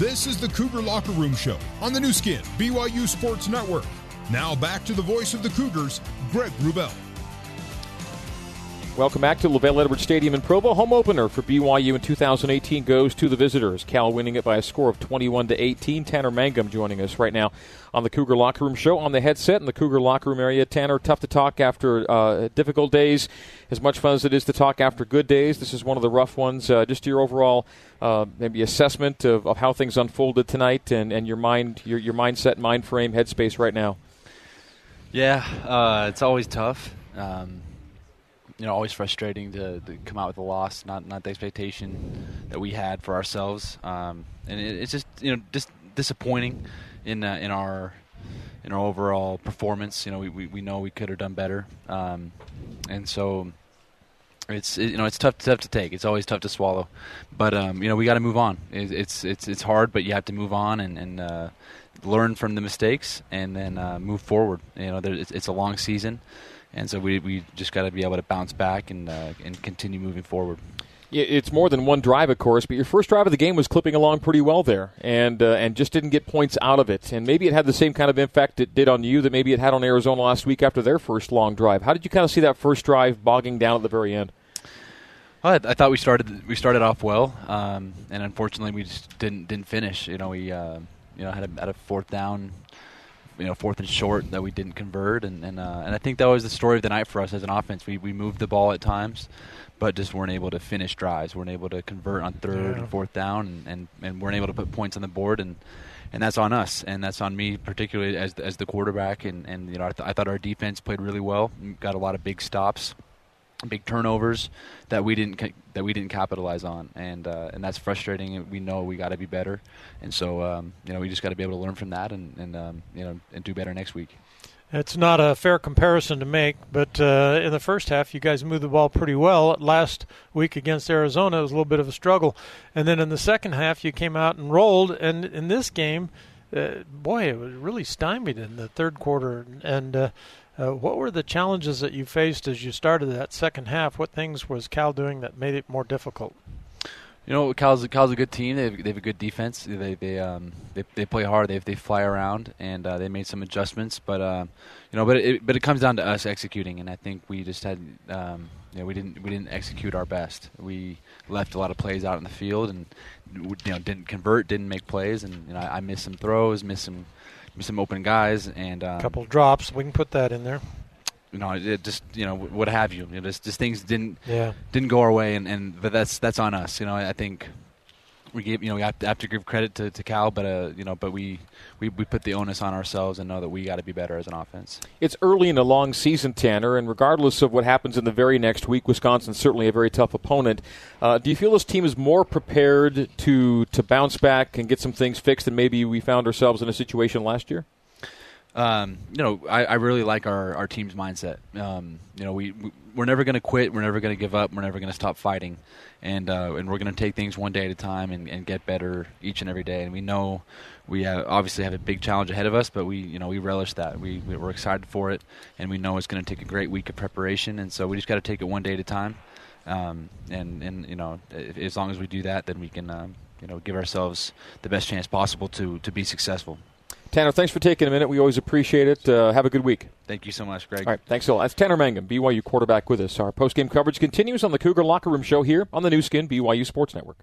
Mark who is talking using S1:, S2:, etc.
S1: This is the Cougar Locker Room Show on the Nu Skin, BYU Sports Network. Now back to the voice of the Cougars, Greg Wrubell.
S2: Welcome back to LaVell Edwards Stadium in Provo. Home opener for BYU in 2018 goes to the visitors. Cal winning it by a score of 21 to 18. Tanner Mangum joining us right now on the Cougar Locker Room Show on the headset in the Cougar Locker Room area. Tanner, tough to talk after uh, difficult days. As much fun as it is to talk after good days, this is one of the rough ones. Uh, just your overall uh, maybe assessment of, of, how things unfolded tonight and, and your mind, your, your mindset, mind frame, headspace right now.
S3: Yeah, uh, it's always tough. Um, you know, always frustrating to, to, come out with a loss, not not the expectation that we had for ourselves, um, and it, it's just you know just disappointing in uh, in our in our overall performance. You know, we, we, we know we could have done better, um, and so it's it, you know it's tough tough to take. It's always tough to swallow, but um, you know we got to move on. It, it's it's it's hard, but you have to move on and and uh, learn from the mistakes and then uh, move forward. You know, there, it's, it's a long season and so we, we just got to be able to bounce back and uh, and continue moving forward.
S2: It's more than one drive, of course, but your first drive of the game was clipping along pretty well there, and uh, and just didn't get points out of it. And maybe it had the same kind of impact it did on you that maybe it had on Arizona last week after their first long drive. How did you kind of see that first drive bogging down at the very end?
S3: Well, I, I thought we started we started off well, um, and unfortunately we just didn't didn't finish. You know, we uh, you know had a, had a fourth down you know fourth and short that we didn't convert, and and, uh, and I think that was the story of the night for us as an offense. We we moved the ball at times, but just weren't able to finish drives. weren't able to convert on third yeah. and fourth down, and, and and weren't able to put points on the board, and and that's on us, and that's on me particularly as the, as the quarterback. And and you know I, th- I thought our defense played really well, got a lot of big stops big turnovers that we didn't that we didn't capitalize on, and uh, and that's frustrating. We know we got to be better, and so um, you know we just got to be able to learn from that and and um, you know and do better next week.
S4: It's not a fair comparison to make, but uh, in the first half, you guys moved the ball pretty well. Last week against Arizona, it was a little bit of a struggle, and then in the second half, you came out and rolled. And in this game, uh, boy, it was really stymied in the third quarter, and uh, uh, what were the challenges that you faced as you started that second half? What things was Cal doing that made it more difficult?
S3: You know, Cal's Cal's a good team. They have, they have a good defense. They they um they, they play hard. They they fly around and uh, they made some adjustments. But uh, you know, but it but it comes down to us executing. And I think we just had um, you know we didn't we didn't execute our best. We left a lot of plays out in the field and you know didn't convert, didn't make plays. And you know I, I missed some throws, missed some some open guys and
S4: a um, couple drops. We can put that in there.
S3: You know, it just you know what have you. you know, just, just things didn't
S4: yeah.
S3: didn't go our way, and, and but that's that's on us. You know, I think we gave you know we have to, have to give credit to, to Cal, but uh, you know, but we, we we put the onus on ourselves and know that we got to be better as an offense.
S2: It's early in a long season, Tanner, and regardless of what happens in the very next week, Wisconsin's certainly a very tough opponent. Uh, do you feel this team is more prepared to to bounce back and get some things fixed than maybe we found ourselves in a situation last year?
S3: Um, you know, I, I, really like our, our team's mindset. Um, you know, we, we are never going to quit. We're never going to give up. We're never going to stop fighting, and uh, and we're going to take things one day at a time and, and get better each and every day. And we know we have, obviously have a big challenge ahead of us, but we you know we relish that. We we're excited for it, and we know it's going to take a great week of preparation. And so we just got to take it one day at a time. Um, and and you know, as long as we do that, then we can um, you know give ourselves the best chance possible to to be successful.
S2: Tanner, thanks for taking a minute. We always appreciate it. Uh, have a good week.
S3: Thank you so much, Greg.
S2: All right, thanks a lot. That's Tanner Mangum, BYU quarterback with us. Our post-game coverage continues on the Cougar Locker Room Show here on the Nu Skin BYU Sports Network.